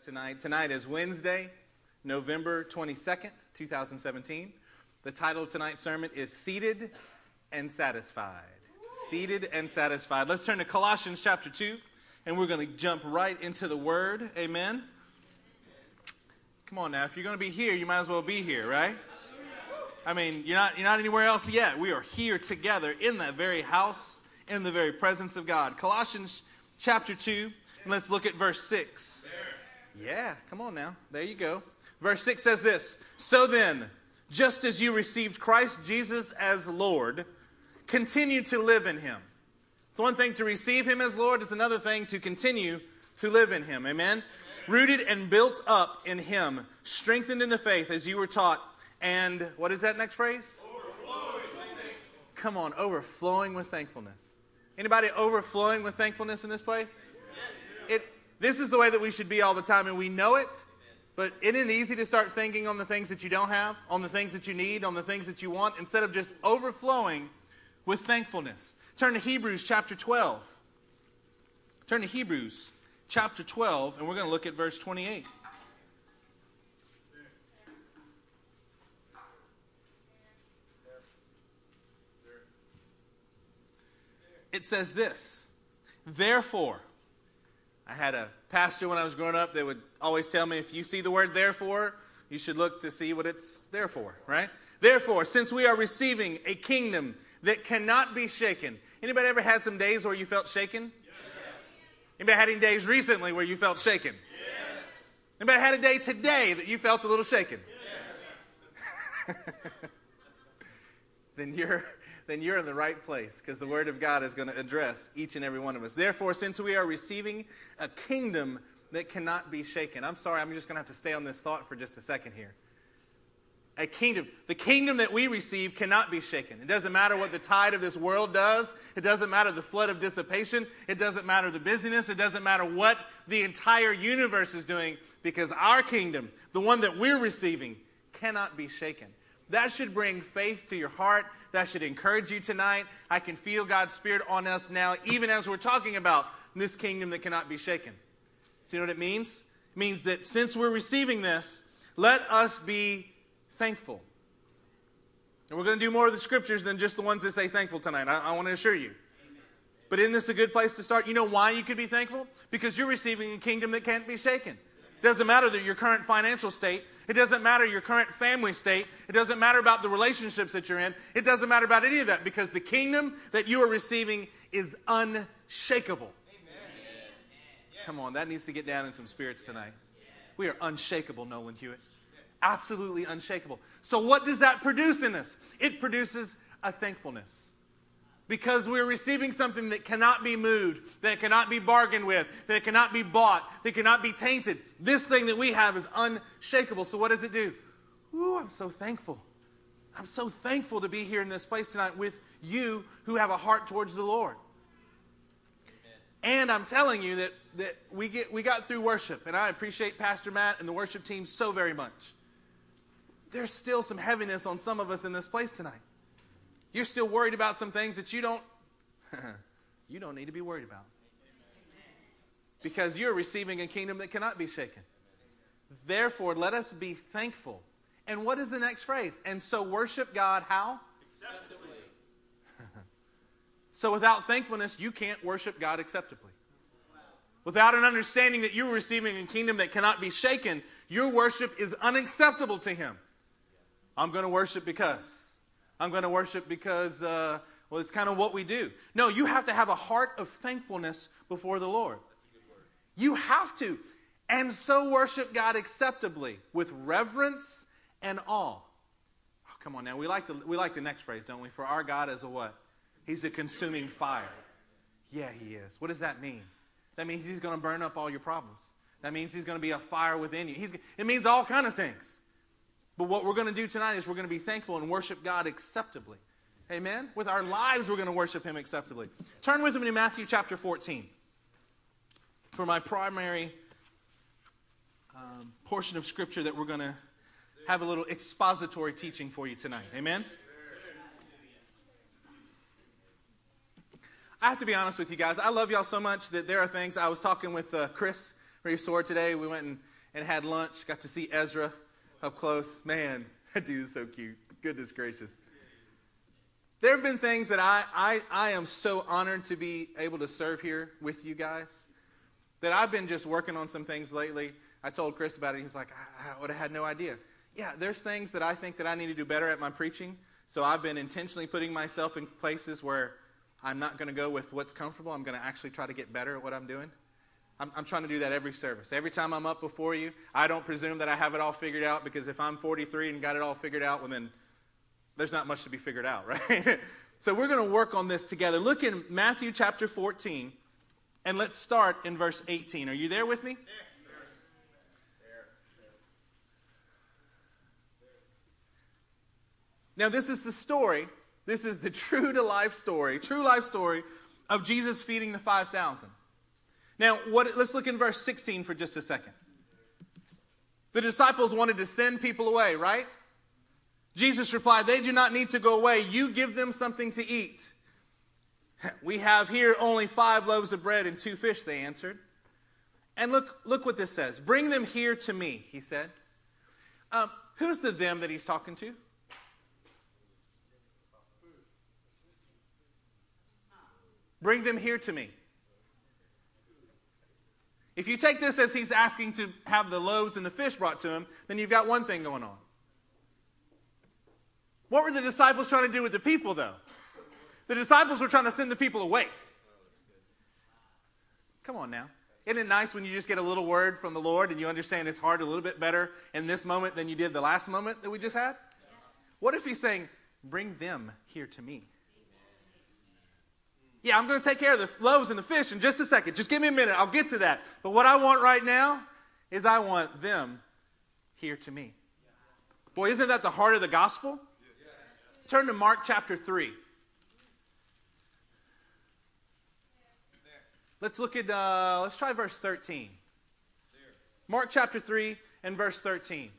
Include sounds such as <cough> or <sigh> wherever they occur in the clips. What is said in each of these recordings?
guys tonight. Tonight is Wednesday, November 22nd, 2017. The title of tonight's sermon is Seated and Satisfied. Seated and Satisfied. Let's turn to Colossians chapter 2, and we're going to jump right into the Word. Amen. Come on now, if you're going to be here, you might as well be here, right? I mean, you're not, you're not anywhere else yet. We are here together in that very house, in the very presence of God. Colossians chapter 2, and let's look at verse 6. Yeah, come on now. There you go. Verse 6 says this So then, just as you received Christ Jesus as Lord, continue to live in him. It's one thing to receive him as Lord, it's another thing to continue to live in him. Amen? Rooted and built up in him, strengthened in the faith as you were taught. And what is that next phrase? Come on, overflowing with thankfulness. Anybody overflowing with thankfulness in this place? This is the way that we should be all the time, and we know it. But isn't it easy to start thinking on the things that you don't have, on the things that you need, on the things that you want, instead of just overflowing with thankfulness? Turn to Hebrews chapter 12. Turn to Hebrews chapter 12, and we're going to look at verse 28. It says this Therefore, I had a pastor when I was growing up they would always tell me if you see the word therefore, you should look to see what it's there for, right? Therefore, since we are receiving a kingdom that cannot be shaken. Anybody ever had some days where you felt shaken? Yes. Anybody had any days recently where you felt shaken? Yes. Anybody had a day today that you felt a little shaken? Yes. <laughs> then you're then you're in the right place because the Word of God is going to address each and every one of us. Therefore, since we are receiving a kingdom that cannot be shaken, I'm sorry, I'm just going to have to stay on this thought for just a second here. A kingdom, the kingdom that we receive cannot be shaken. It doesn't matter what the tide of this world does. It doesn't matter the flood of dissipation. It doesn't matter the busyness. It doesn't matter what the entire universe is doing because our kingdom, the one that we're receiving, cannot be shaken. That should bring faith to your heart. That should encourage you tonight. I can feel God's Spirit on us now, even as we're talking about this kingdom that cannot be shaken. See what it means? It means that since we're receiving this, let us be thankful. And we're going to do more of the scriptures than just the ones that say thankful tonight. I, I want to assure you. But isn't this a good place to start? You know why you could be thankful? Because you're receiving a kingdom that can't be shaken. Doesn't matter that your current financial state it doesn't matter your current family state. It doesn't matter about the relationships that you're in. It doesn't matter about any of that because the kingdom that you are receiving is unshakable. Amen. Come on, that needs to get down in some spirits tonight. We are unshakable, Nolan Hewitt. Absolutely unshakable. So, what does that produce in us? It produces a thankfulness because we're receiving something that cannot be moved, that cannot be bargained with, that cannot be bought, that cannot be tainted. This thing that we have is unshakable. So, what does it do? Ooh, I'm so thankful. I'm so thankful to be here in this place tonight with you who have a heart towards the Lord. And I'm telling you that, that we, get, we got through worship, and I appreciate Pastor Matt and the worship team so very much. There's still some heaviness on some of us in this place tonight. You're still worried about some things that you don't <laughs> you don't need to be worried about. Because you're receiving a kingdom that cannot be shaken. Therefore, let us be thankful. And what is the next phrase? And so worship God how? Acceptably. so without thankfulness, you can't worship God acceptably. Without an understanding that you're receiving a kingdom that cannot be shaken, your worship is unacceptable to Him. I'm going to worship because. I'm going to worship because, uh, well, it's kind of what we do. No, you have to have a heart of thankfulness before the Lord. You have to. And so worship God acceptably with reverence and awe. Oh, come on now. We like, the, we like the next phrase, don't we? For our God is a what? He's a consuming fire. Yeah, he is. What does that mean? That means he's going to burn up all your problems. That means he's going to be a fire within you. He's, it means all kind of things. But what we're going to do tonight is we're going to be thankful and worship God acceptably. Amen? With our lives, we're going to worship Him acceptably. Turn with me to Matthew chapter 14 for my primary um, portion of Scripture that we're going to have a little expository teaching for you tonight. Amen? I have to be honest with you guys. I love y'all so much that there are things. I was talking with uh, Chris Very sore today. We went and, and had lunch. Got to see Ezra up close. Man, <laughs> that dude is so cute. Goodness gracious. There have been things that I, I, I am so honored to be able to serve here with you guys that I've been just working on some things lately. I told Chris about it. He was like, I, I would have had no idea. Yeah, there's things that I think that I need to do better at my preaching. So I've been intentionally putting myself in places where I'm not going to go with what's comfortable. I'm going to actually try to get better at what I'm doing. I'm, I'm, trying to do that every service. Every time I'm up before you, I don't presume that I have it all figured out because if I'm 43 and got it all figured out, well, then there's not much to be figured out, <laughs> right? so we're going to work on this together. Look in Matthew chapter 14, and let's start in verse 18. Are you there with me? Now, this is the story. This is the <laughs> true to life story, true life story of Jesus feeding the 5,000. Now, what, let's look in verse 16 for just a second. The disciples wanted to send people away, right? Jesus replied, They do not need to go away. You give them something to eat. <laughs> We have here only five loaves of bread and two fish, they answered. And look, look what this says. Bring them here to me, he said. Um, who's the them that he's talking to? Bring them here to me. If you take this as he's asking to have the loaves and the fish brought to him, then you've got one thing going on. What were the disciples trying to do with the people, though? The disciples were trying to send the people away. Come on now. Isn't it nice when you just get a little word from the Lord and you understand his heart a little bit better in this moment than you did the last moment that we just had? What if he's saying, Bring them here to me? Yeah, I'm going to take care of the loaves and the fish in just a second. Just give me a minute. I'll get to that. But what I want right now is I want them here to me. Boy, isn't that the heart of the gospel? Turn to Mark chapter 3. Let's look at, uh, let's try verse 13. Mark chapter 3 and verse 13.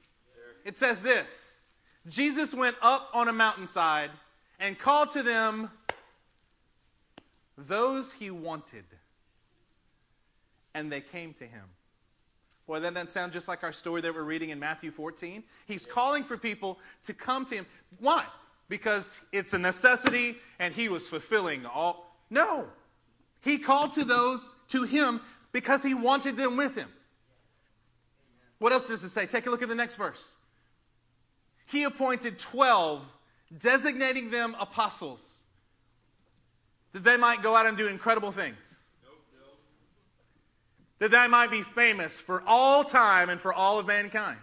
It says this Jesus went up on a mountainside and called to them those he wanted, and they came to him. Boy, that doesn't sound just like our story that we're reading in Matthew 14. He's calling for people to come to him. Why? Because it's a necessity and he was fulfilling all. No. He called to those, to him, because he wanted them with him. What else does it say? Take a look at the next verse. He appointed 12, designating them apostles that they might go out and do incredible things. That they might be famous for all time and for all of mankind.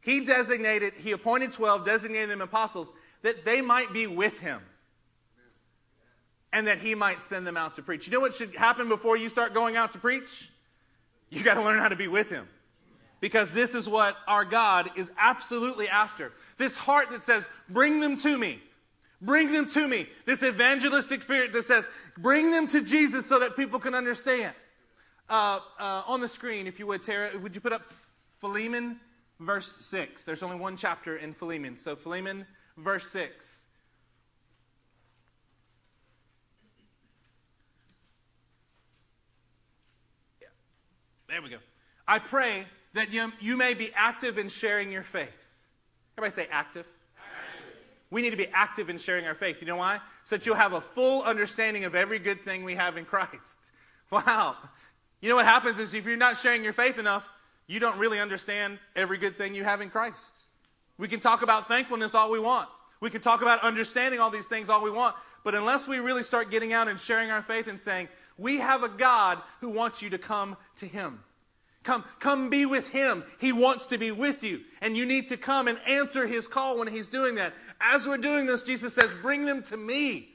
He designated, he appointed 12, designated them apostles, that they might be with him. And that he might send them out to preach. You know what should happen before you start going out to preach? You got to learn how to be with him. Because this is what our God is absolutely after. This heart that says, Bring them to me. Bring them to me. This evangelistic spirit that says, bring them to Jesus so that people can understand. Uh, uh, on the screen, if you would, Tara, would you put up Philemon, verse 6? There's only one chapter in Philemon. So, Philemon, verse 6. Yeah. There we go. I pray that you, you may be active in sharing your faith. Everybody say active. We need to be active in sharing our faith. You know why? So that you'll have a full understanding of every good thing we have in Christ. <laughs> Wow. You know what happens is if you're not sharing your faith enough, you don't really understand every good thing you have in Christ. We can talk about thankfulness all we want. We can talk about understanding all these things all we want. But unless we really start getting out and sharing our faith and saying, we have a God who wants you to come to Him. Come, come be with him. He wants to be with you. And you need to come and answer his call when he's doing that. As we're doing this, Jesus says, Bring them to me.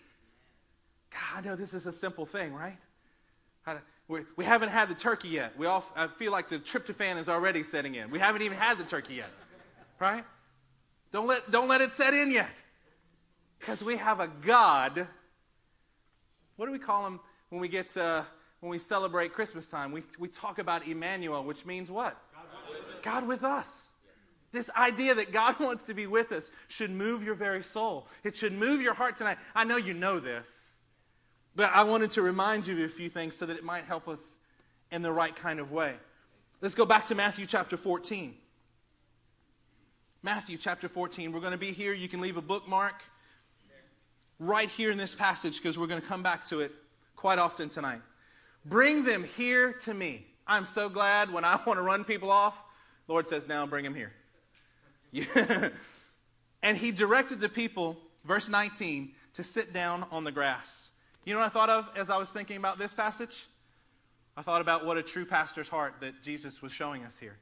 God, I know this is a simple thing, right? We, we haven't had the turkey yet. We all, I feel like the tryptophan is already setting in. We haven't even had the turkey yet, right? Don't let, don't let it set in yet. Because we have a God. What do we call him when we get uh, when we celebrate Christmas time? We, we talk about Emmanuel, which means what? God with, God with us. This idea that God <laughs> wants to be with us should move your very soul. It should move your heart tonight. I know you know this, but I wanted to remind you of a few things so that it might help us in the right kind of way. Let's go back to Matthew chapter 14. Matthew chapter 14. We're going to be here. You can leave a bookmark right here in this passage because we're going to come back to it quite often tonight. Bring them here to me. I'm so glad when I <laughs> want to run people off, Lord says, now bring them here. <laughs> and he directed the people, verse 19, to sit down on the grass. You know what I thought of as I was thinking about this passage? I thought about what a true pastor's heart that Jesus was showing us here.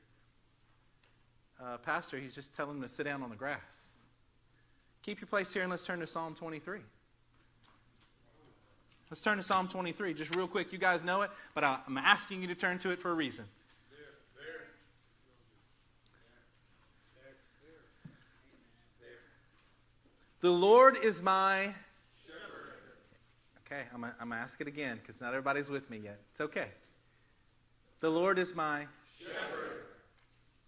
Uh, pastor, he's just telling them to sit down on the grass. Keep your place here and let's turn to Psalm 23. Let's turn to Psalm 23 just real quick. You guys know it, but I'm asking you to turn to it for a reason. There, there. There. There. The Lord is my shepherd. Okay, I'm going to ask it again because not everybody's with me yet. It's okay. The Lord is my shepherd.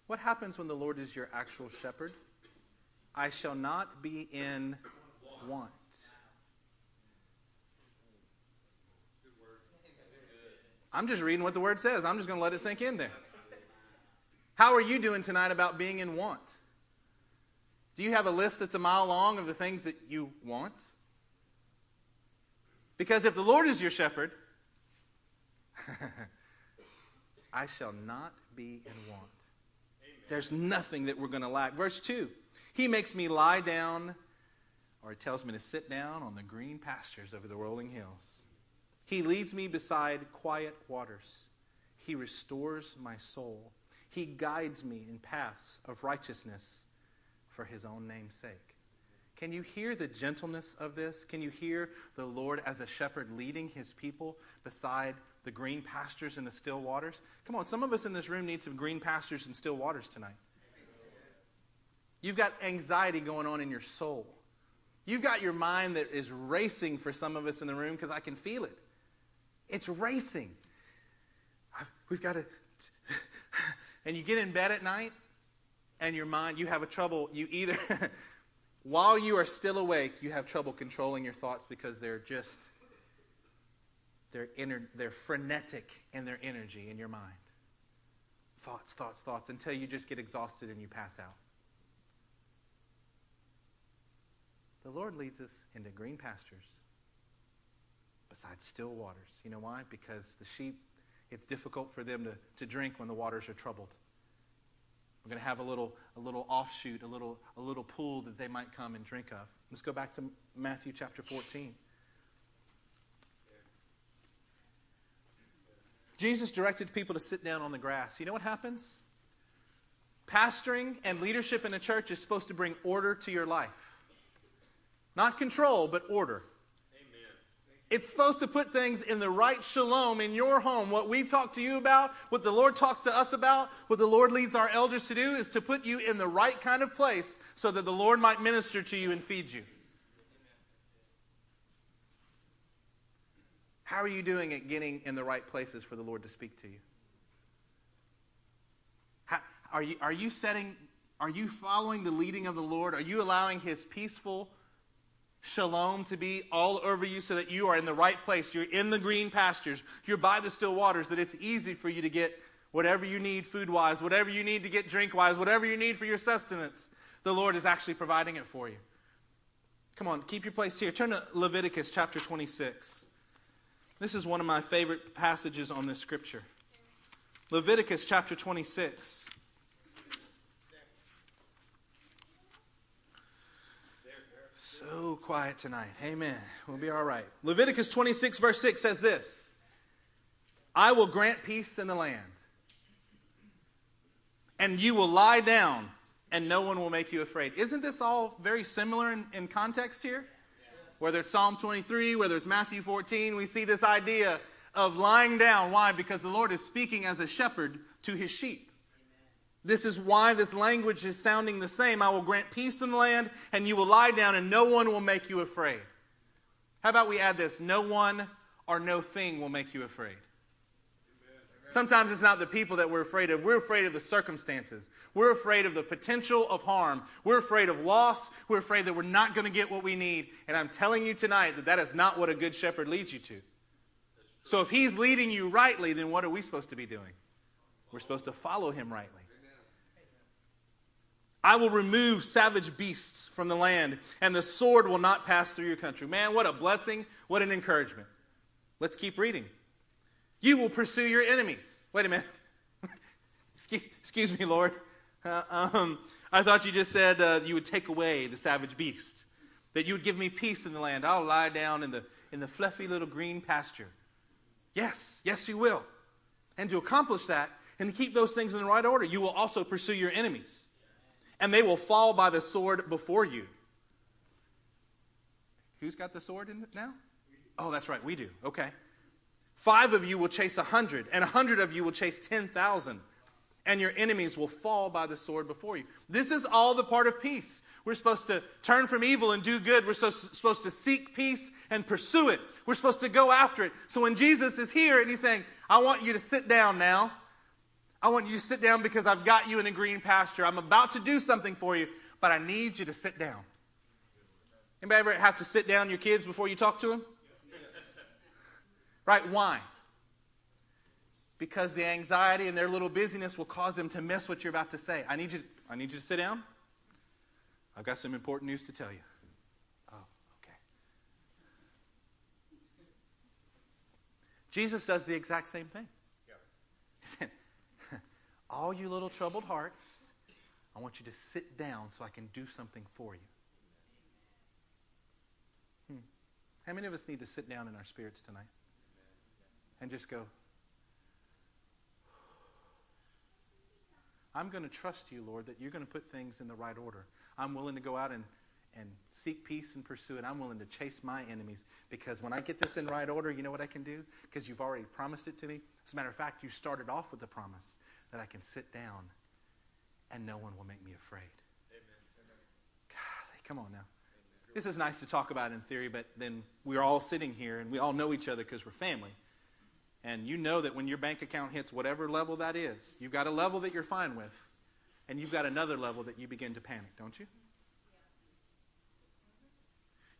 What happens when the Lord is your actual shepherd? I shall not be in want. I'm just reading what the word says. I'm just going to let it sink in there. How are you doing tonight about being in want? Do you have a list that's a mile long of the things that you want? Because if the Lord is your shepherd, <laughs> I shall not be in want. Amen. There's nothing that we're going to lack. Verse 2 He makes me lie down, or He tells me to sit down on the green pastures over the rolling hills. He leads me beside quiet waters. He restores my soul. He guides me in paths of righteousness for his own name's sake. Can you hear the gentleness of this? Can you hear the Lord as a shepherd leading his people beside the green pastures and the still waters? Come on, some of us in this room need some green pastures and still waters tonight. You've got anxiety going on in your soul. You've got your mind that is racing for some of us in the room because I can feel it. It's racing. We've got to. And you get in bed at night and your mind, you have a trouble, you either, <laughs> while you are still awake, you have trouble controlling your thoughts because they're just, they're, inner, they're frenetic in their energy in your mind. Thoughts, thoughts, thoughts, until you just get exhausted and you pass out. The Lord leads us into green pastures beside still waters. You know why? Because the sheep, it's difficult for them to, to drink when the waters are troubled. We're going to have a little, a little offshoot, a little, a little pool that they might come and drink of. Let's go back to Matthew chapter 14. Jesus directed people to sit down on the grass. You know what happens? Pastoring and leadership in a church is supposed to bring order to your life. Not control, but order. It's supposed to put things in the right shalom in your home. What we talk to you about, what the Lord talks to us about, what the Lord leads our elders to do is to put you in the right kind of place so that the Lord might minister to you and feed you. How are you doing at getting in the right places for the Lord to speak to you? How, are, you are you setting, are you following the leading of the Lord? Are you allowing His peaceful, shalom to be all over you so that you are in the right place. You're in the green pastures. You're by the still waters, that it's easy for you to get whatever you need food wise, whatever you need to get drink wise, whatever you need for your sustenance. The Lord is actually providing it for you. Come on, keep your place here. Turn to Leviticus chapter 26. This is one of my favorite passages on this scripture. Leviticus chapter 26. So quiet tonight. Amen. We'll be all right. Leviticus 26, verse 6 says this I will grant peace in the land, and you will lie down, and no one will make you afraid. Isn't this all very similar in, in context here? Whether it's Psalm 23, whether it's Matthew 14, we see this idea of lying down. Why? Because the Lord is speaking as a shepherd to his sheep. This is why this language is sounding the same. I will grant peace in the land, and you will lie down, and no one will make you afraid. How about we add this? No one or no thing will make you afraid. Sometimes it's not the people that we're afraid of. We're afraid of the circumstances. We're afraid of the potential of harm. We're afraid of loss. We're afraid that we're not going to get what we need. And I'm telling you tonight that that is not what a good shepherd leads you to. So if he's leading you rightly, then what are we supposed to be doing? We're supposed to follow him rightly. I will remove savage beasts from the land, and the sword will not pass through your country. Man, what a blessing. What an encouragement. Let's keep reading. You will pursue your enemies. Wait a minute. <laughs> excuse, me, Lord. Uh, um, I thought you just said uh, you would take away the savage beast, that you would give me peace in the land. I'll lie down in the, in the fluffy little green pasture. Yes, yes, you will. And to accomplish that and to keep those things in the right order, you will also pursue your enemies. And they will fall by the sword before you. Who's got the sword in it now? Oh, that's right, we do. Okay. Five of you will chase a hundred, and a hundred of you will chase ten thousand and your enemies will fall by the sword before you. This is all the part of peace. We're supposed to turn from evil and do good. We're supposed to seek peace and pursue it. We're supposed to go after it. So when Jesus is here and he's saying, I want you to sit down now, I want you to sit down because I've got you in a green pasture. I'm about to do something for you, but I need you to sit down. Anybody ever have to sit down your kids before you talk to them? Right? Why? because the anxiety and their little busyness will cause them to miss what you're about to say. I need you, I need you to sit down. I've got some important news to tell you. Oh, okay. Jesus does the exact same thing. He said, All you little troubled hearts, I want you to sit down so I can do something for you. Hmm. How many of us need to sit down in our spirits tonight and just go, I'm going to trust you, Lord, that you're going to put things in the right order. I'm willing to go out and, and seek peace and pursue it. I'm willing to chase my enemies because when I get this in right order, you know what I can do? Because you've already promised it to me. As a matter of fact, you started off with the promise that I can sit down and no one will make me afraid. Amen. God, come on now. This is nice to talk about in theory, but then we're all sitting here and we all know each other because we're family. And you know that when your bank account hits whatever level that is, you've got a level that you're fine with, and you've got another level that you begin to panic, don't you?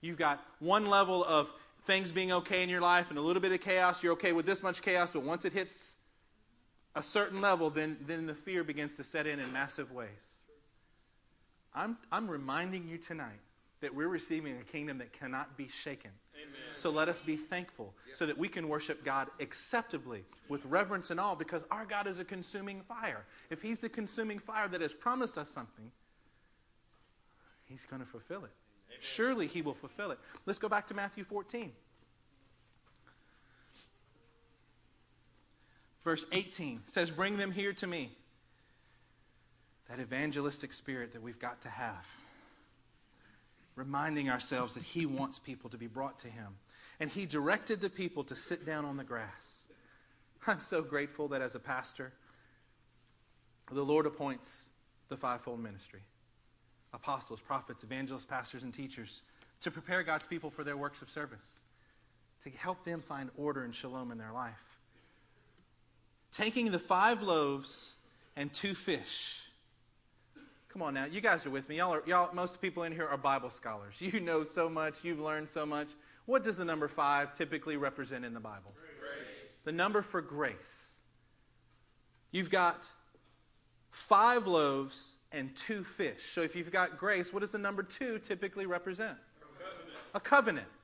You've got one level of things being okay in your life and a little bit of chaos. You're okay with this much chaos, but once it hits a certain level, then, then the fear begins to set in in massive ways. I'm, I'm reminding you tonight that we're receiving a kingdom that cannot be shaken. So let us be thankful so that we can worship God acceptably with reverence and all because our God is a consuming fire. If He's the consuming fire that has promised us something, He's going to fulfill it. Amen. Surely He will fulfill it. Let's go back to Matthew 14. Verse 18 says, Bring them here to me. That evangelistic spirit that we've got to have reminding ourselves that He wants people to be brought to Him and he directed the people to sit down on the grass. I'm so grateful that as a pastor, the Lord appoints the fivefold ministry apostles, prophets, evangelists, pastors, and teachers to prepare God's people for their works of service, to help them find order and shalom in their life. Taking the five loaves and two fish. Come on now, you guys are with me. Y'all, are, y'all most people in here are Bible scholars. <laughs> You know so much, you've learned so much. What does the number five typically represent in the Bible? Grace. The number for grace. You've got five loaves and two fish. So if you've got grace, what does the number two typically represent? A covenant. A covenant. <laughs>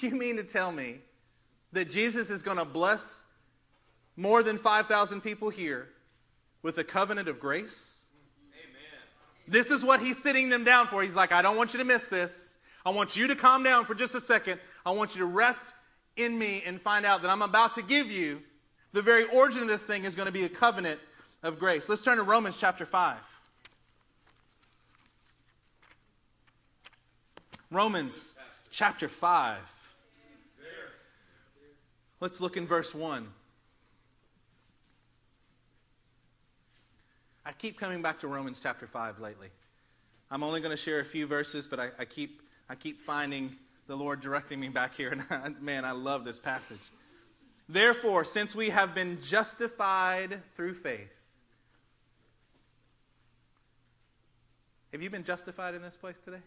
You mean to tell me that Jesus is going to bless more than 5,000 people here with a covenant of grace? Amen. This is what he's sitting them down for. He's like, I don't want you to miss this. I want you to calm down for just a second. I want you to rest in me and find out that I'm about to give you the very origin of this thing is going to be a covenant of grace. Let's turn to Romans chapter 5. Romans chapter 5. Let's look in verse 1. I keep coming back to Romans chapter 5 lately. I'm only going to share a few verses, but I, I keep I keep finding the Lord directing me back here, and <laughs> I, man, I love this passage. Therefore, since we have been justified through faith, have you been justified in this place today?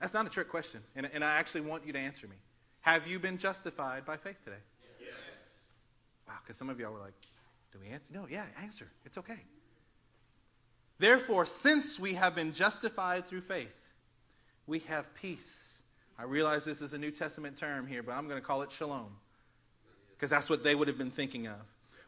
That's not a trick question, and, and I actually want you to answer me. Have you been justified by faith today? Yes. Wow, because some of y'all were like, do we answer? No, yeah, answer. It's okay. Therefore, since we have been justified through faith, we have peace. I realize this is a New Testament term here, but I'm going to call it shalom because that's what they would have been thinking of.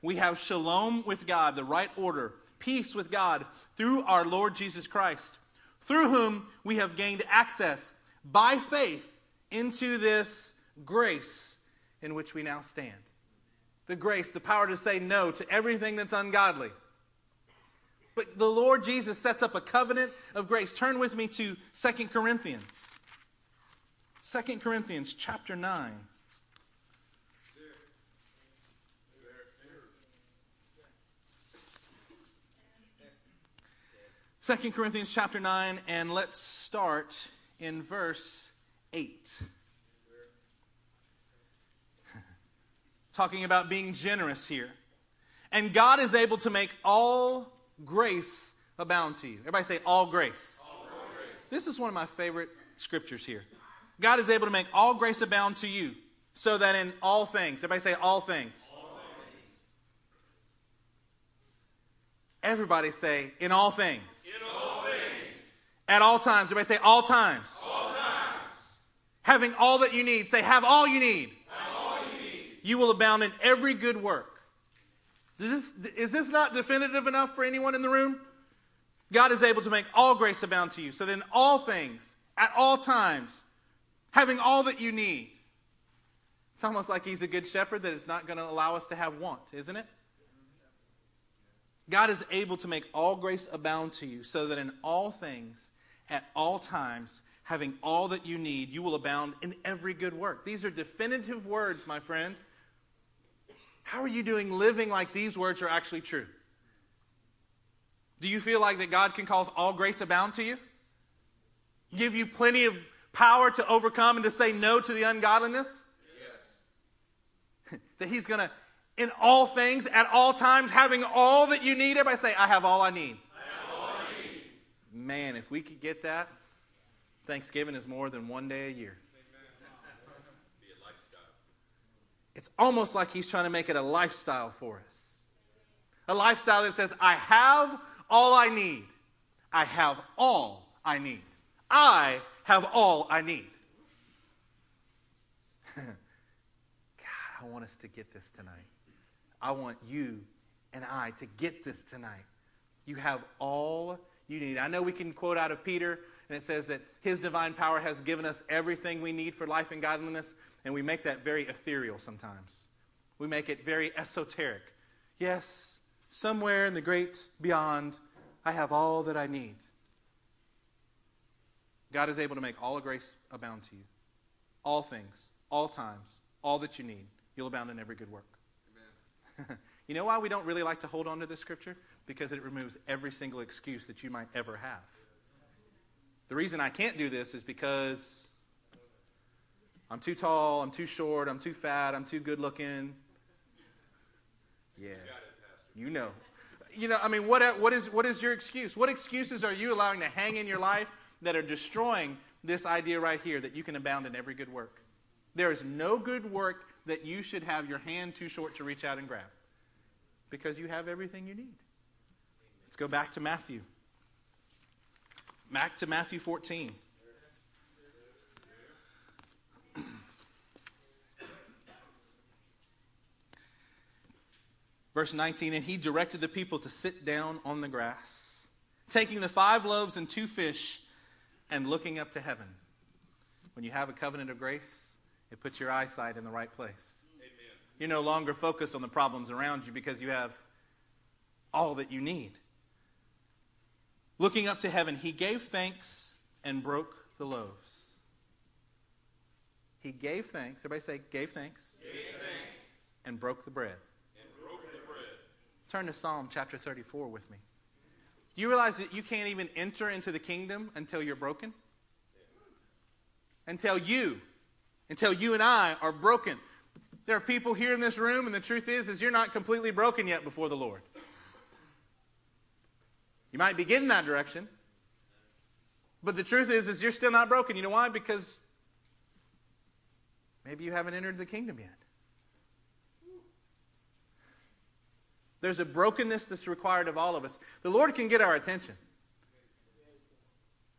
We have shalom with God, the right order, peace with God through our Lord Jesus Christ, through whom we have gained access by faith into this grace in which we now stand. The grace, the power to say no to everything that's ungodly. But the Lord Jesus sets up a covenant of grace. Turn with me to 2 Corinthians. 2 Corinthians chapter 9. Second Corinthians chapter 9, and let's start in verse 8. Talking about being generous here. And God is able to make all grace abound to you. Everybody say, all grace. all grace. This is one of my favorite scriptures here. God is able to make all grace abound to you, so that in all things, everybody say, all things. All things. Everybody say, in all things. In all things. At all times. Everybody say, all times. All times. Having all that you need. Say, have all you need. You. Will abound in every good work. Is this, is this not definitive enough for anyone in the room? God is able to make all grace abound to you. So then, all things, at all times, having all that you need. It's almost like He's a good shepherd that it's not going to allow us to have want, isn't it? God is able to make all grace abound to you, so that in all things, at all times, having all that you need, you will abound in every good work. These are definitive words, my friends. How are you doing living like these words are actually true? Do you feel like that God can cause all grace abound to you? Give you plenty of power to overcome and to say no to the ungodliness? Yes. <laughs> that He's going to, in all things, at all times, having all that you need. Everybody say, I have all I need. I all I need. Man, if we could get that, Thanksgiving is more than one day a year. It's almost like he's trying to make it a lifestyle for us. A lifestyle that says, I have all I need. I have all I need. I have all I need. <laughs> God, I want us to get this tonight. I want you and I to get this tonight. You have all you need. I know we can quote out of Peter, and it says that his divine power has given us everything we need for life and godliness. And we make that very ethereal sometimes. We make it very esoteric. Yes, somewhere in the great beyond, I have all that I need. God is able to make all grace abound to you. All things, all times, all that you need. You'll abound in every good work. <laughs> you know why we don't really like to hold on to this scripture? Because it removes every single excuse that you might ever have. The reason I can't do this is because I'm too tall, I'm too short, I'm too fat, I'm too good looking. Yeah. You know. You know, I mean, what, what, is, what is your excuse? What excuses are you allowing to hang in your life that are destroying this idea right here that you can abound in every good work? There is no good work that you should have your hand too short to reach out and grab because you have everything you need. Let's go back to Matthew. Back to Matthew 14. <clears throat> Verse 19, and he directed the people to sit down on the grass, taking the five loaves and two fish and looking up to heaven. When you have a covenant of grace, it puts your eyesight in the right place. Amen. You're no longer focused on the problems around you because you have all that you need. Looking up to heaven, he gave thanks and broke the loaves. He gave thanks. Everybody say, gave thanks. Gave thanks. And broke the bread. Turn to Psalm chapter 34 with me. Do you realize that you can't even enter into the kingdom until you're broken? Until you, until you and I are broken. There are people here in this room, and the truth is, is you're not completely broken yet before the Lord. You might be getting that direction, but the truth is, is you're still not broken. You know why? Because Maybe you haven't entered the kingdom yet. There's a brokenness that's required of all of us. The Lord can get our attention.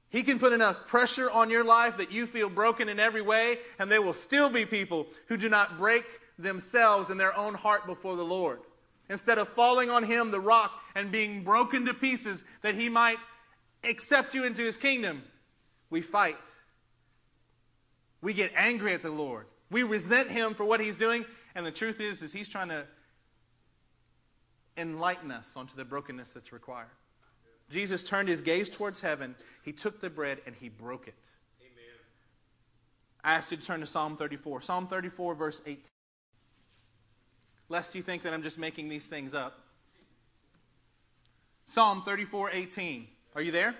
He can put enough pressure on your life that you feel broken in every way, and there will still be people who do not break themselves in their own heart before the Lord. Instead of falling on Him, the rock, and being broken to pieces that He might accept you into His kingdom, we fight. We get angry at the Lord. We resent Him for what He's doing, and the truth is, is He's trying to enlighten us onto the brokenness that's required. Jesus turned his gaze towards heaven. He took the bread and he broke it. Amen. I asked you to turn to Psalm 34. Psalm 34, verse 18. Lest you think that I'm just making these things up. Psalm 34, 18. Are you there?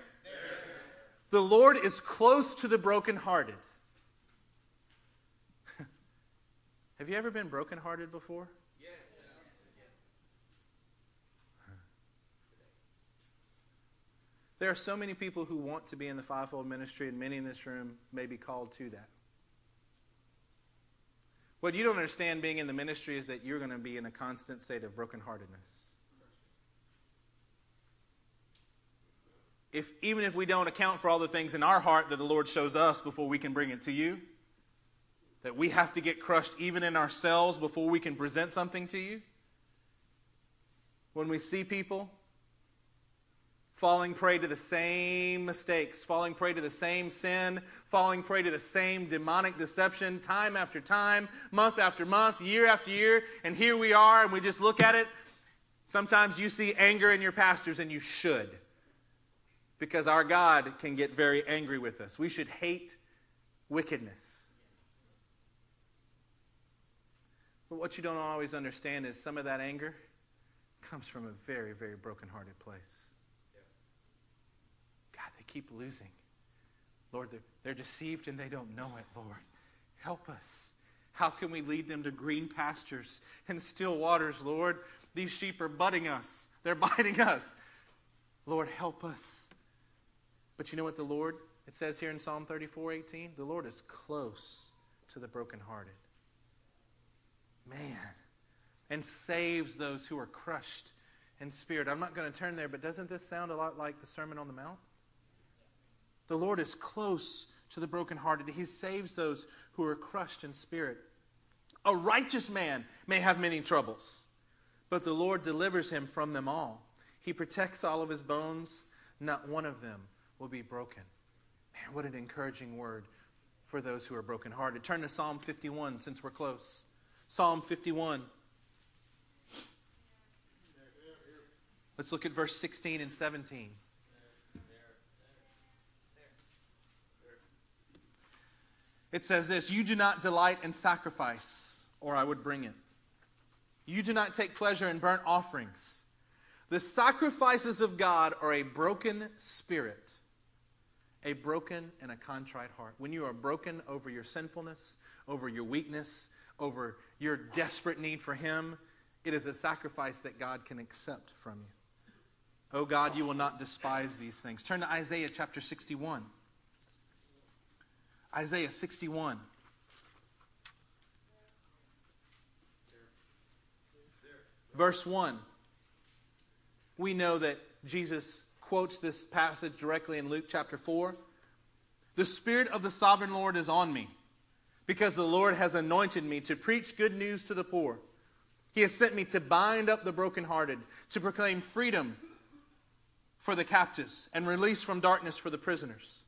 The Lord is close to the brokenhearted. <laughs> Have you ever been brokenhearted before? There are so many people who want to be in the fivefold ministry, and many in this room may be called to that. What you don't understand being in the ministry is that you're going to be in a constant state of brokenheartedness. If, even if we don't account for all the things in our heart that the Lord shows us before we can bring it to you, that we have to get crushed even in ourselves before we can present something to you. When we see people falling prey to the same mistakes, falling prey to the same sin, falling prey to the same demonic deception time after time, month after month, year after year. And here we are, and we just look at it. Sometimes you see anger in your pastors, and you should. Because our God can get very angry with us. We should hate wickedness. But what you don't always understand is some of that anger comes from a very, very brokenhearted place keep losing. Lord, they're, they're deceived and they don't know it, Lord. Help us. How can we lead them to green pastures and still waters, Lord? These sheep are butting us, they're <laughs> biting us. Lord, help us. But you know what the Lord, it says here in Psalm 34 18? The Lord is close to the brokenhearted. Man. And saves those who are crushed in spirit. I'm not going to turn there, but doesn't this sound a lot like the Sermon on the Mount? The Lord is close to the brokenhearted. He saves those who are crushed in spirit. A righteous man may have many troubles, but the Lord delivers him from them all. He protects all of his bones, not one of them will be broken. Man, what an encouraging word for those who are brokenhearted. Turn to Psalm 51 since we're close. Psalm 51. Let's look at verse 16 and 17. It says this You do not delight in sacrifice, or I would bring it. You do not take pleasure in burnt offerings. The sacrifices of God are a broken spirit, a broken and a contrite heart. When you are broken over your sinfulness, over your weakness, over your desperate need for Him, it is a sacrifice that God can accept from you. Oh God, you will not despise these things. Turn to Isaiah chapter 61. Isaiah 61. Verse 1. We know that Jesus quotes this passage directly in Luke chapter 4. The Spirit of the sovereign Lord is on me, because the Lord has anointed me to preach good news to the poor. He has sent me to bind up the brokenhearted, to proclaim freedom for the captives, and release from darkness for the prisoners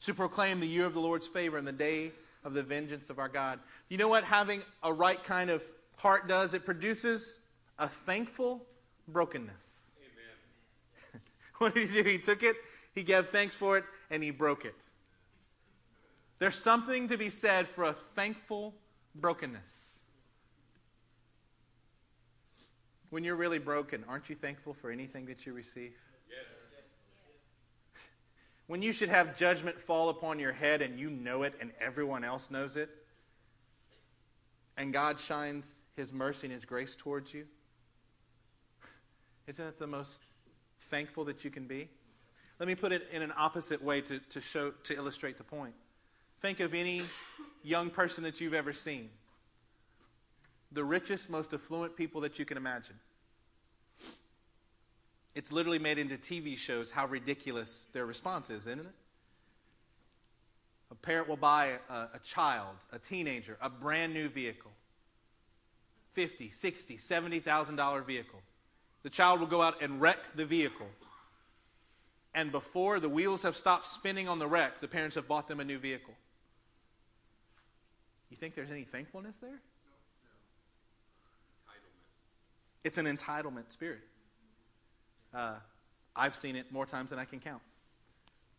to proclaim the year of the Lord's favor and the day of the vengeance of our God. You know what having a right kind of heart does? It produces a thankful brokenness. Amen. <laughs> what did he do? He took it, he gave thanks for it, and he broke it. There's something to be said for a thankful brokenness. When you're really broken, aren't you thankful for anything that you receive? When you should have judgment fall upon your head and you know it and everyone else knows it, and God shines his mercy and his grace towards you, isn't it the most thankful that you can be? Let me put it in an opposite way to, to show to illustrate the point. Think of any young person that you've ever seen. The richest, most affluent people that you can imagine. It's literally made into TV shows how ridiculous their response is, isn't it? A parent will buy a, a child, a teenager, a brand new vehicle. 50, 60, 70,000 dollar vehicle. The child will go out and wreck the vehicle. And before the wheels have stopped spinning on the wreck, the parents have bought them a new vehicle. You think there's any thankfulness there? No. Entitlement. It's an entitlement spirit. Uh, I've seen it more times than I can count.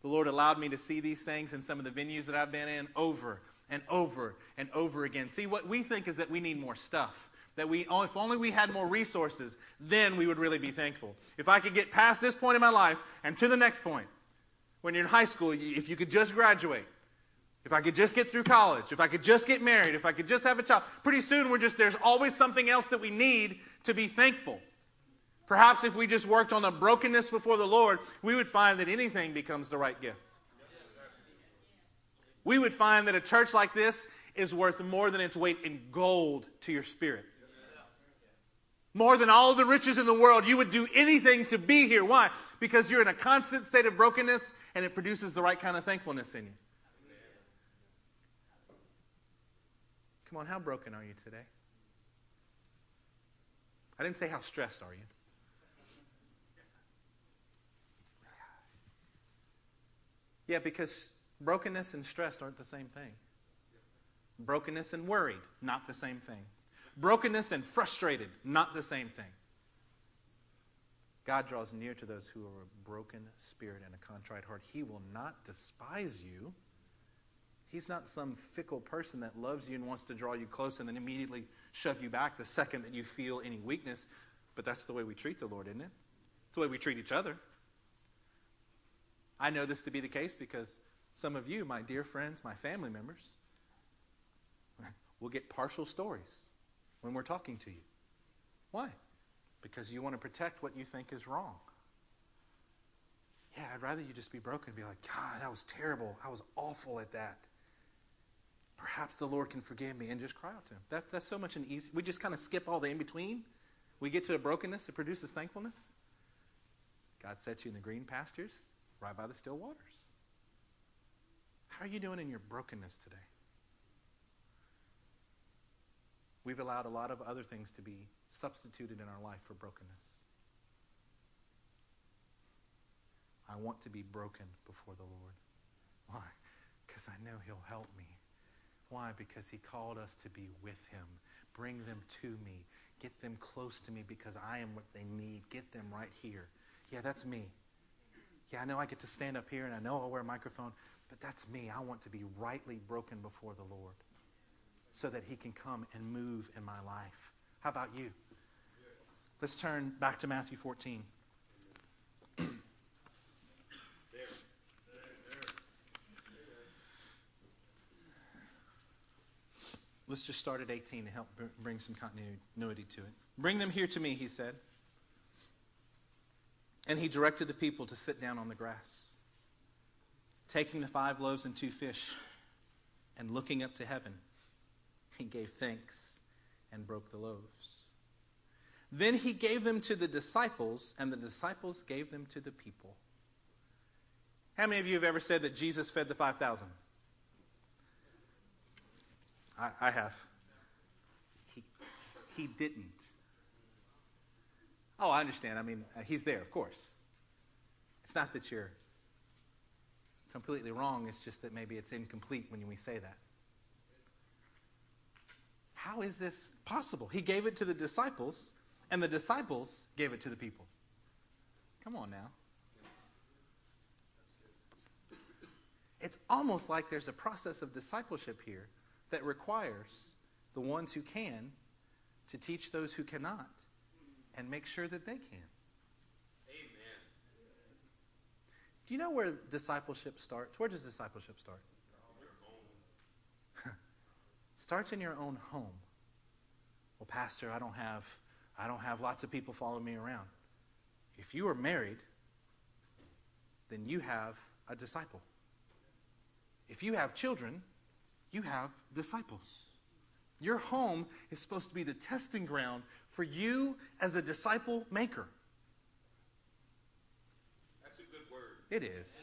The Lord allowed me to see these things in some of the venues that I've been in over and over and over again. See, what we think is that we need more stuff. That we, if only we had more resources, then we would really be thankful. If I could get past this point in my life and to the next point, when you're in high school, if you could just graduate, if I could just get through college, if I could just get married, if I could just have a child, pretty soon we're just, there's always something else that we need to be thankful. Perhaps if we just worked on the brokenness before the Lord, we would find that anything becomes the right gift. We would find that a church like this is worth more than its weight in gold to your spirit. More than all the riches in the world, you would do anything to be here. Why? Because you're in a constant state of brokenness and it produces the right kind of thankfulness in you. Come on, how broken are you today? I didn't say how stressed are you. Yeah, because brokenness and stress aren't the same thing. Brokenness and worried, not the same thing. Brokenness and frustrated, not the same thing. God draws near to those who are a broken spirit and a contrite heart. He will not despise you. He's not some fickle person that loves you and wants to draw you close and then immediately shove you back the second that you feel any weakness. But that's the way we treat the Lord, isn't it? It's the way we treat each other. I know this to be the case because some of you, my dear friends, my family members, <laughs> will get partial stories when we're talking to you. Why? Because you want to protect what you think is wrong. Yeah, I'd rather you just be broken and be like, God, that was terrible. I was awful at that. Perhaps the Lord can forgive me and just cry out to Him. That, that's so much an easy. We just kind of skip all the in between. We get to a brokenness that produces thankfulness. God sets you in the green pastures right by the still waters. How are you doing in your brokenness today? We've allowed a lot of other things to be substituted in our life for brokenness. I want to be broken before the Lord. Why? Because I know He'll help me. Why? Because He called us to be with Him. Bring them to me. Get them close to me because I am what they need. Get them right here. Yeah, that's me. Yeah, I know I get to stand up here and I know I'll wear a microphone, but that's me. I want to be rightly broken before the Lord so that He can come and move in my life. How about you? Let's turn back to Matthew 14. Let's just start at 18 to help bring some continuity to it. Bring them here to me, he said. And he directed the people to sit down on the grass. Taking the five loaves and two fish and looking up to heaven, he gave thanks and broke the loaves. Then he gave them to the disciples, and the disciples gave them to the people. How many of you have ever said that Jesus fed the 5,000? I, I have. He, he didn't. Oh, I understand. I mean, uh, he's there, of course. It's not that you're completely wrong, it's just that maybe it's incomplete when we say that. How is this possible? He gave it to the disciples, and the disciples gave it to the people. Come on now. It's almost like there's a process of discipleship here that requires the ones who can to teach those who cannot and make sure that they can. Amen. Do you know where discipleship starts? Where does discipleship start? <laughs> starts in your own home. Well, pastor, I don't have I don't have lots of people following me around. If you are married, then you have a disciple. If you have children, you have disciples. Your home is supposed to be the testing ground for you as a disciple maker. That's a good word. It is.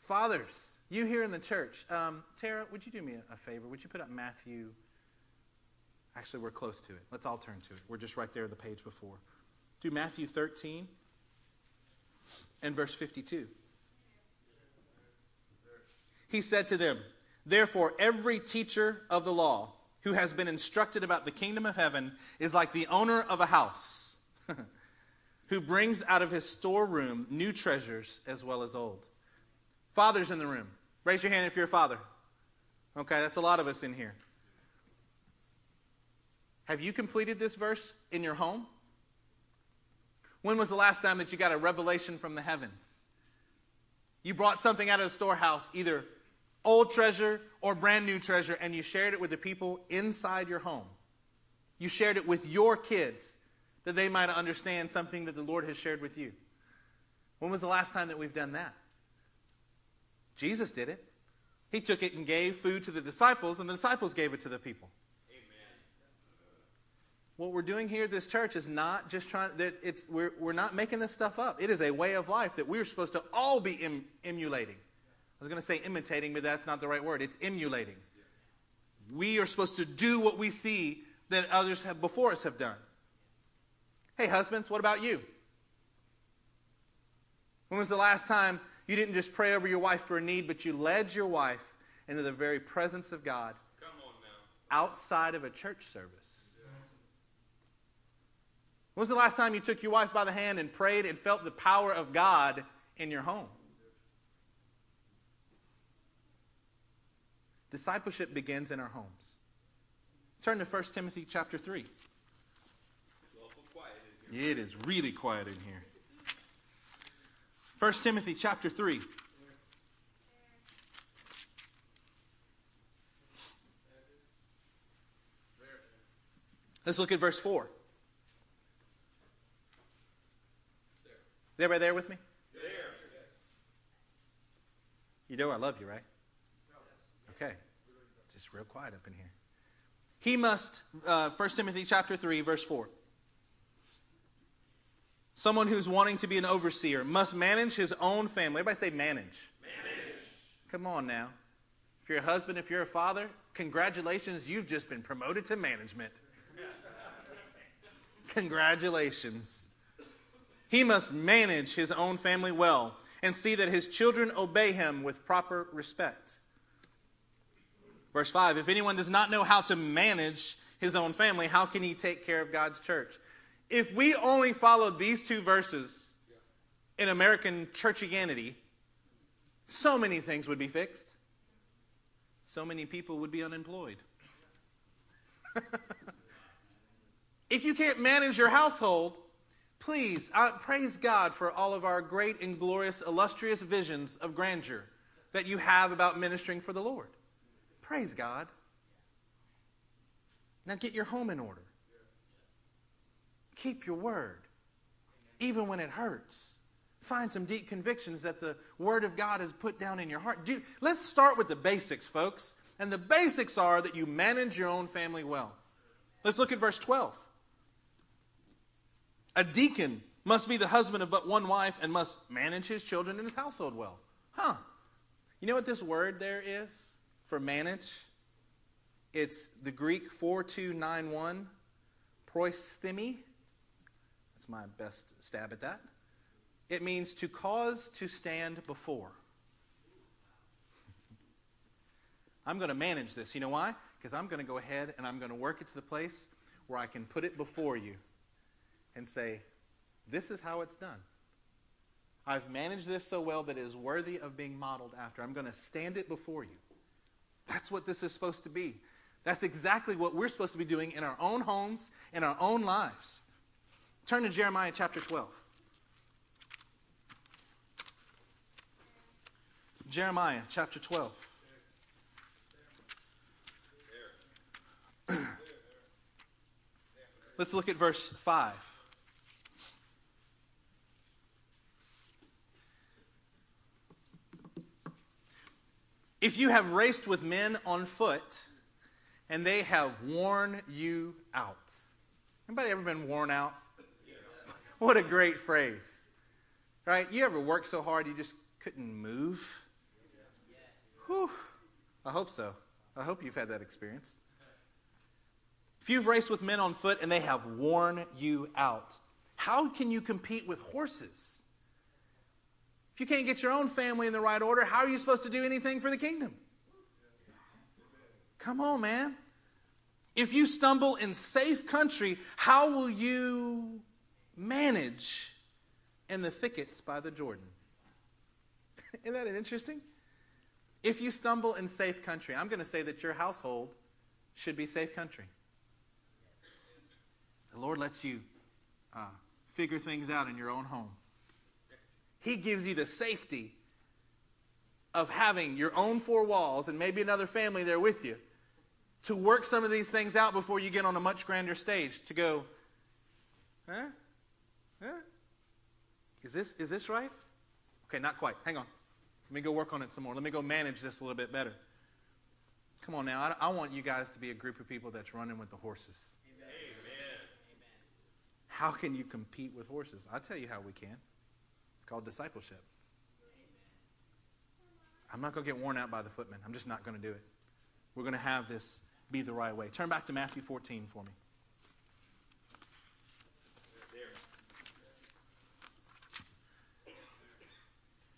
Fathers, you here in the church, um, Tara, would you do me a favor? Would you put up Matthew? Actually, we're close to it. Let's all turn to it. We're just right there, the page before. Do Matthew 13 and verse 52. He said to them, Therefore, every teacher of the law who has been instructed about the kingdom of heaven is like the owner of a house <laughs> who brings out of his storeroom new treasures as well as old. Fathers in the room, raise your hand if you're a father. Okay, that's a lot of us in here. Have you completed this verse in your home? When was the last time that you got a revelation from the heavens? You brought something out of the storehouse, either old treasure or brand new treasure, and you shared it with the people inside your home. You shared it with your kids that they might understand something that the Lord has shared with you. When was the last time that we've done that? Jesus did it. He took it and gave food to the disciples, and the disciples gave it to the people. Amen. What we're doing here at this church is not just trying, that it's, we're, we're not making this stuff up. It is a way of life that we're supposed to all be em, emulating. I was going to say imitating, but that's not the right word. It's emulating. We are supposed to do what we see that others have before us have done. Hey, husbands, what about you? When was the last time you didn't just pray over your wife for a need, but you led your wife into the very presence of God Come on now. outside of a church service? When was the last time you took your wife by the hand and prayed and felt the power of God in your home? Discipleship begins in our homes. Turn to 1 Timothy chapter 3. It's quiet in here. It is really quiet in here. 1 Timothy chapter 3. Let's look at verse 4. Is everybody there with me? There. You know I love you, right? Okay. Just real quiet up in here. He must, uh, 1 Timothy chapter 3, verse 4. Someone who's wanting to be an overseer must manage his own family. Everybody say manage. Manage. Come on now. If you're a husband, if you're a father, congratulations, you've just been promoted to management. <laughs> congratulations. He must manage his own family well and see that his children obey him with proper respect. Verse 5 If anyone does not know how to manage his own family, how can he take care of God's church? If we only followed these two verses in American churchianity, so many things would be fixed. So many people would be unemployed. <laughs> if you can't manage your household, please uh, praise God for all of our great and glorious, illustrious visions of grandeur that you have about ministering for the Lord. Praise God. Now get your home in order. Keep your word, even when it hurts. Find some deep convictions that the Word of God has put down in your heart. Do, let's start with the basics, folks. And the basics are that you manage your own family well. Let's look at verse 12. A deacon must be the husband of but one wife and must manage his children and his household well. Huh. You know what this word there is for manage? It's the Greek 4291, proisthemi. That's my best stab at that. It means to cause to stand before. I'm going to manage this. You know why? Because I'm going to go ahead and I'm going to work it to the place where I can put it before you and say, this is how it's done. I've managed this so well that it is worthy of being modeled after. I'm going to stand it before you. That's what this is supposed to be. That's exactly what we're supposed to be doing in our own homes, in our own lives. Turn to Jeremiah chapter 12. Jeremiah chapter 12. <clears throat> Let's look at verse 5. If you have raced with men on foot and they have worn you out. Anybody ever been worn out? <laughs> What a great phrase. Right? You ever worked so hard you just couldn't move? Whew. I hope so. I hope you've had that experience. If you've raced with men on foot and they have worn you out, how can you compete with horses? If you can't get your own family in the right order, how are you supposed to do anything for the kingdom? Come on, man. If you stumble in safe country, how will you manage in the thickets by the Jordan? <laughs> Isn't that interesting? If you stumble in safe country, I'm going to say that your household should be safe country. The Lord lets you uh, figure things out in your own home. He gives you the safety of having your own four walls and maybe another family there with you to work some of these things out before you get on a much grander stage to go, huh? Huh? Is this, is this right? Okay, not quite. Hang on. Let me go work on it some more. Let me go manage this a little bit better. Come on now. I, I want you guys to be a group of people that's running with the horses. Amen. How can you compete with horses? I'll tell you how we can. It's called discipleship. I'm not going to get worn out by the footmen. I'm just not going to do it. We're going to have this be the right way. Turn back to Matthew 14 for me.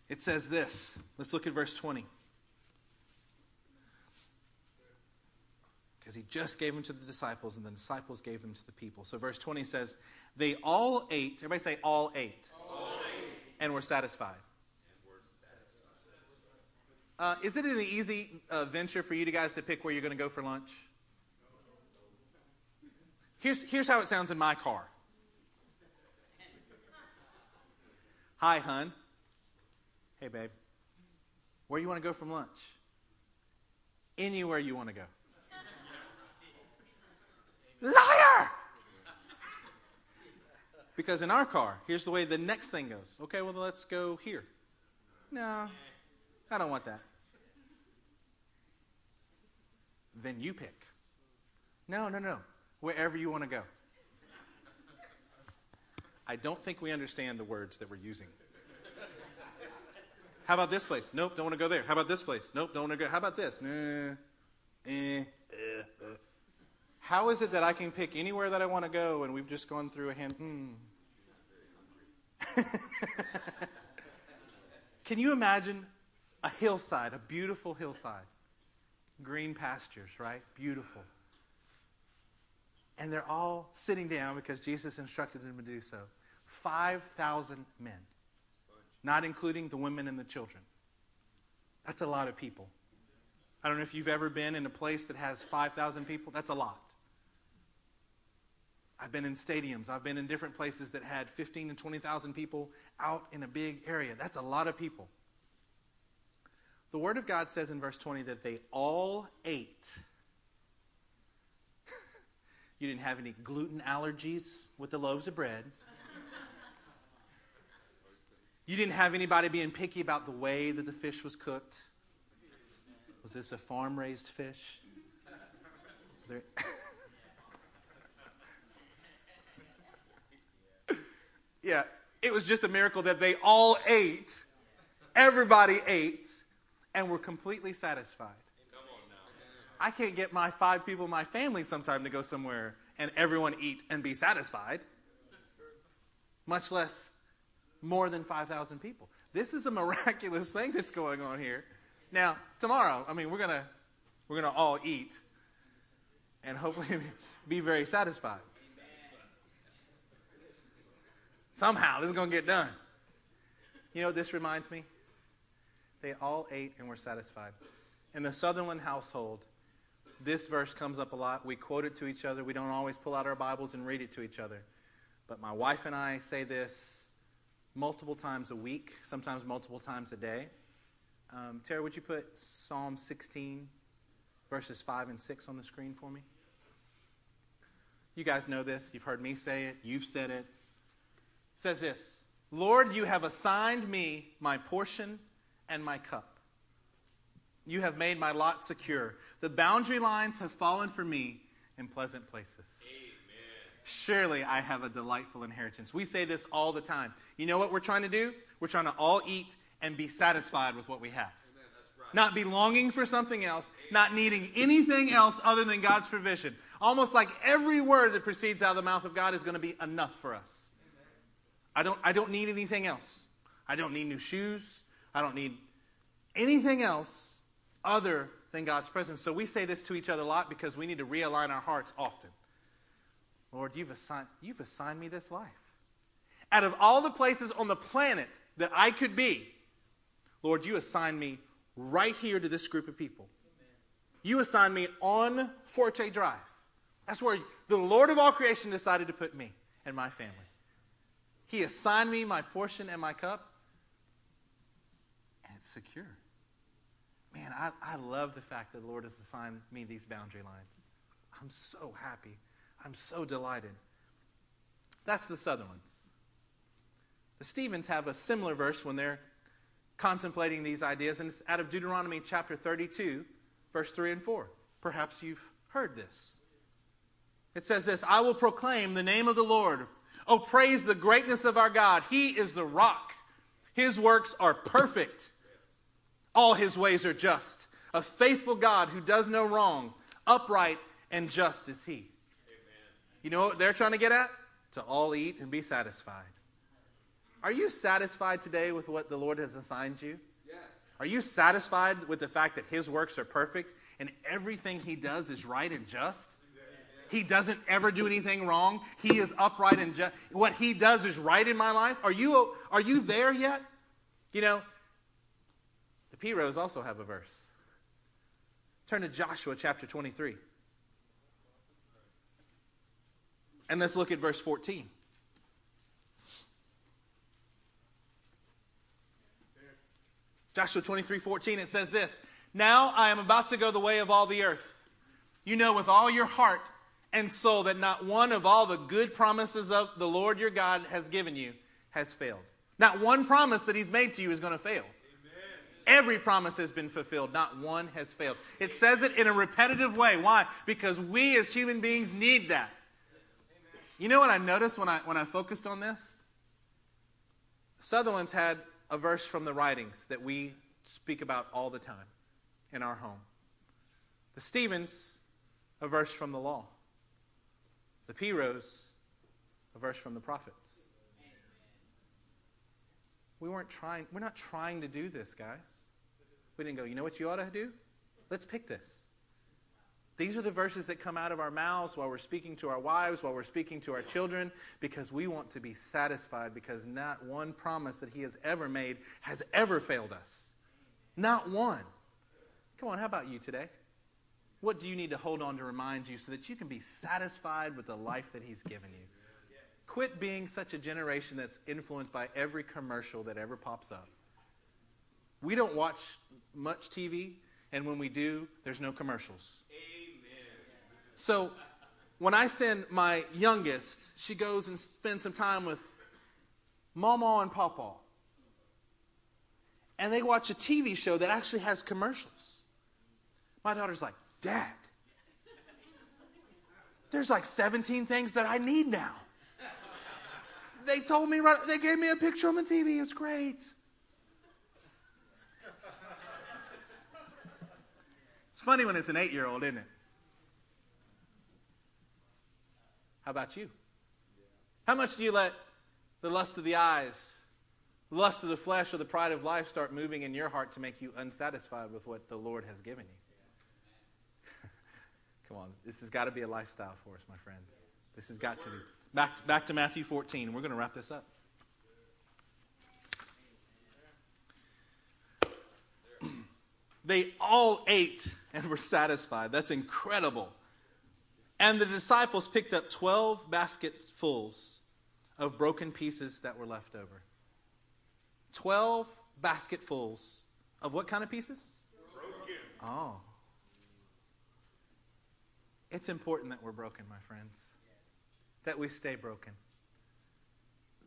It says this. Let's look at verse 20. Because he just gave them to the disciples, and the disciples gave them to the people. So verse 20 says, They all ate. Everybody say, all ate and we're satisfied. Uh, is it an easy uh, venture for you guys to pick where you're going to go for lunch? Here's, here's how it sounds in my car. Hi, hun. Hey, babe. Where you want to go from lunch? Anywhere you want to go. Liar! Because in our car, here's the way the next thing goes. Okay, well, let's go here. No, I don't want that. Then you pick. No, no, no. Wherever you want to go. I don't think we understand the words that we're using. How about this place? Nope, don't want to go there. How about this place? Nope, don't want to go. How about this? Nah, eh, uh, uh. How is it that I can pick anywhere that I want to go and we've just gone through a hand? Hmm. <laughs> can you imagine a hillside, a beautiful hillside? Green pastures, right? Beautiful. And they're all sitting down because Jesus instructed them to do so. 5,000 men, not including the women and the children. That's a lot of people. I don't know if you've ever been in a place that has 5,000 people. That's a lot. I've been in stadiums. I've been in different places that had 15 to 20,000 people out in a big area. That's a lot of people. The Word of God says in verse 20 that they all ate. <laughs> you didn't have any gluten allergies with the loaves of bread. You didn't have anybody being picky about the way that the fish was cooked. Was this a farm raised fish? <laughs> Yeah, it was just a miracle that they all ate, everybody ate, and were completely satisfied. I can't get my five people, my family, sometime to go somewhere and everyone eat and be satisfied, much less more than 5,000 people. This is a <laughs> miraculous thing that's going on here. Now, tomorrow, I mean, we're going to we're going to all eat and hopefully <laughs> be very satisfied. Somehow, this is going to get done. You know what this reminds me? They all ate and were satisfied. In the Sutherland household, this verse comes up a lot. We quote it to each other. We don't always pull out our Bibles and read it to each other. But my wife and I say this multiple times a week, sometimes multiple times a day. Um, Tara, would you put Psalm 16, verses 5 and 6 on the screen for me? You guys know this. You've heard me say it. You've said it says this Lord, you have assigned me my portion and my cup. You have made my lot secure. The boundary lines have fallen for me in pleasant places. Surely I have a delightful inheritance. We say this all the time. You know what we're trying to do? We're trying to all eat and be satisfied with what we have. Not be longing for something else, not needing anything else other than God's provision. Almost like every word that proceeds out of the mouth of God is going to be enough for us. I don't, I don't need anything else. I don't need new shoes. I don't need anything else other than God's presence. So we say this to each other a lot because we need to realign our hearts often. Lord, you've assigned, you've assigned me this life. Out of all the places on the planet that I could be, Lord, you assigned me right here to this group of people. You assigned me on Forte Drive. That's where the Lord of all creation decided to put me and my family. He assigned me my portion and my cup, and it's secure. Man, I, I love the fact that the Lord has assigned me these boundary lines. I'm so happy. I'm so delighted. That's the Sutherlands. The Stevens have a similar verse when they're contemplating these ideas, and it's out of Deuteronomy chapter 32, verse 3 and 4. Perhaps you've heard this. It says this I will proclaim the name of the Lord. Oh, praise the greatness of our God. He is the rock. His works are perfect. All his ways are just. A faithful God who does no wrong, upright and just is he. Amen. You know what they're trying to get at? To all eat and be satisfied. Are you satisfied today with what the Lord has assigned you? Yes. Are you satisfied with the fact that his works are perfect and everything he does is right and just? He doesn't ever do anything wrong. He is upright and just. What he does is right in my life. Are you, are you there yet? You know, the Piros also have a verse. Turn to Joshua chapter 23. And let's look at verse 14. Joshua 23 14, it says this Now I am about to go the way of all the earth. You know with all your heart and so that not one of all the good promises of the Lord your God has given you has failed. Not one promise that he's made to you is going to fail. Every promise has been fulfilled. Not one has failed. It says it in a repetitive way. Why? Because we as human beings need that. You know what I noticed when I, when I focused on this? Sutherland's had a verse from the writings that we speak about all the time in our home. The Stevens, a verse from the law. The Piros, a verse from the prophets. We weren't trying, we're not trying to do this, guys. We didn't go, you know what you ought to do? Let's pick this. These are the verses that come out of our mouths while we're speaking to our wives, while we're speaking to our children, because we want to be satisfied, because not one promise that He has ever made has ever failed us. Not one. Come on, how about you today? What do you need to hold on to remind you so that you can be satisfied with the life that He's given you? Quit being such a generation that's influenced by every commercial that ever pops up. We don't watch much TV, and when we do, there's no commercials. Amen. So when I send my youngest, she goes and spends some time with Mama and Papa. And they watch a TV show that actually has commercials. My daughter's like, Dad, there's like 17 things that I need now. They told me, right, they gave me a picture on the TV. It's great. It's funny when it's an eight year old, isn't it? How about you? How much do you let the lust of the eyes, lust of the flesh, or the pride of life start moving in your heart to make you unsatisfied with what the Lord has given you? Come on, this has got to be a lifestyle for us, my friends. This has got to be. Back to, back to Matthew 14. We're going to wrap this up. <clears throat> they all ate and were satisfied. That's incredible. And the disciples picked up 12 basketfuls of broken pieces that were left over. 12 basketfuls of what kind of pieces? Broken. Oh. It's important that we're broken, my friends. That we stay broken.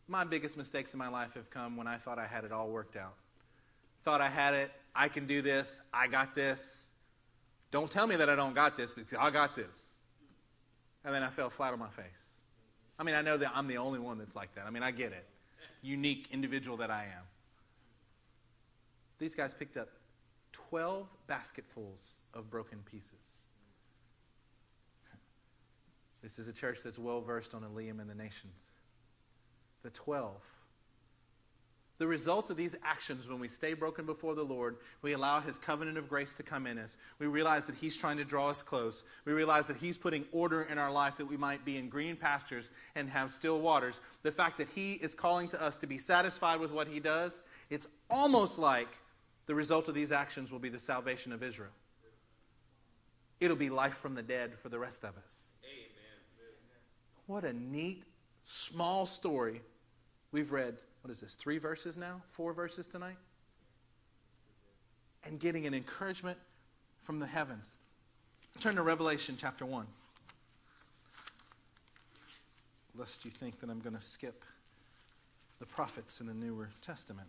My biggest mistakes in my life have come when I thought I had it all worked out. Thought I had it I can do this, I got this. Don't tell me that I don't got this because I got this. And then I fell flat on my face. I mean, I know that I'm the only one that's like that. I mean, I get it. Unique individual that I am. These guys picked up 12 basketfuls of broken pieces. This is a church that's well versed on Eliam and the nations. The 12 the result of these actions, when we stay broken before the Lord, we allow His covenant of grace to come in us. We realize that He's trying to draw us close. We realize that He's putting order in our life that we might be in green pastures and have still waters. The fact that He is calling to us to be satisfied with what He does, it's almost like the result of these actions will be the salvation of Israel. It'll be life from the dead for the rest of us. What a neat, small story we've read what is this, three verses now? Four verses tonight? And getting an encouragement from the heavens. Turn to Revelation chapter 1. Lest you think that I'm going to skip the prophets in the Newer Testament.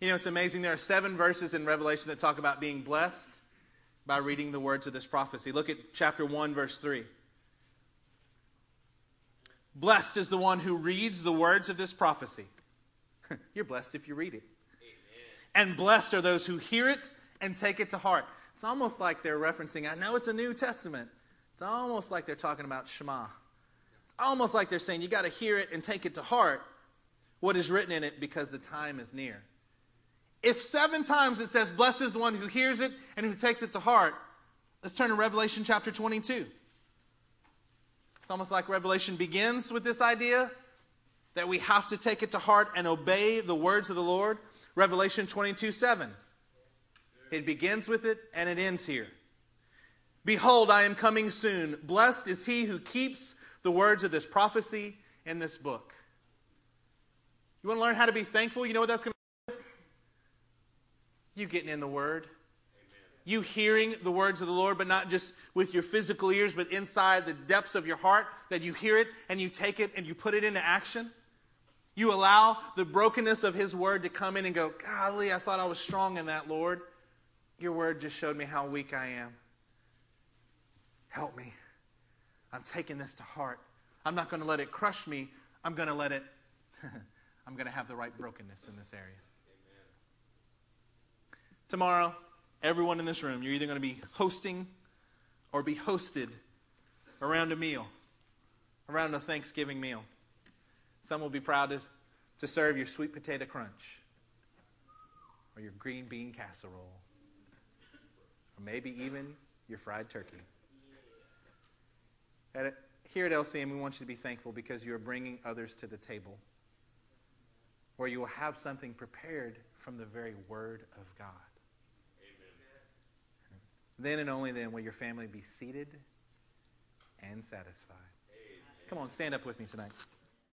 You know, it's amazing. There are seven verses in Revelation that talk about being blessed by reading the words of this prophecy. Look at chapter 1, verse 3. Blessed is the one who reads the words of this prophecy. <laughs> You're blessed if you read it. Amen. And blessed are those who hear it and take it to heart. It's almost like they're referencing, I know it's a New Testament. It's almost like they're talking about Shema. It's almost like they're saying, you got to hear it and take it to heart, what is written in it, because the time is near. If seven times it says, blessed is the one who hears it and who takes it to heart, let's turn to Revelation chapter 22. It's almost like Revelation begins with this idea that we have to take it to heart and obey the words of the Lord. Revelation 22 7. It begins with it and it ends here. Behold, I am coming soon. Blessed is he who keeps the words of this prophecy in this book. You want to learn how to be thankful? You know what that's going to? You getting in the Word, you hearing the words of the Lord, but not just with your physical ears, but inside the depths of your heart, that you hear it and you take it and you put it into action. You allow the brokenness of His word to come in and go, Golly, I thought I was strong in that, Lord. Your word just showed me how weak I am. Help me. I'm taking this to heart. I'm not going to let it crush me. I'm going to let it, <laughs> I'm going to have the right brokenness in this area. Tomorrow, everyone in this room, you're either going to be hosting or be hosted around a meal, around a Thanksgiving meal. Some will be proud to, to serve your sweet potato crunch or your green bean casserole or maybe even your fried turkey. At, here at LCM, we want you to be thankful because you are bringing others to the table where you will have something prepared from the very Word of God. Then and only then will your family be seated and satisfied. Come on, stand up with me tonight.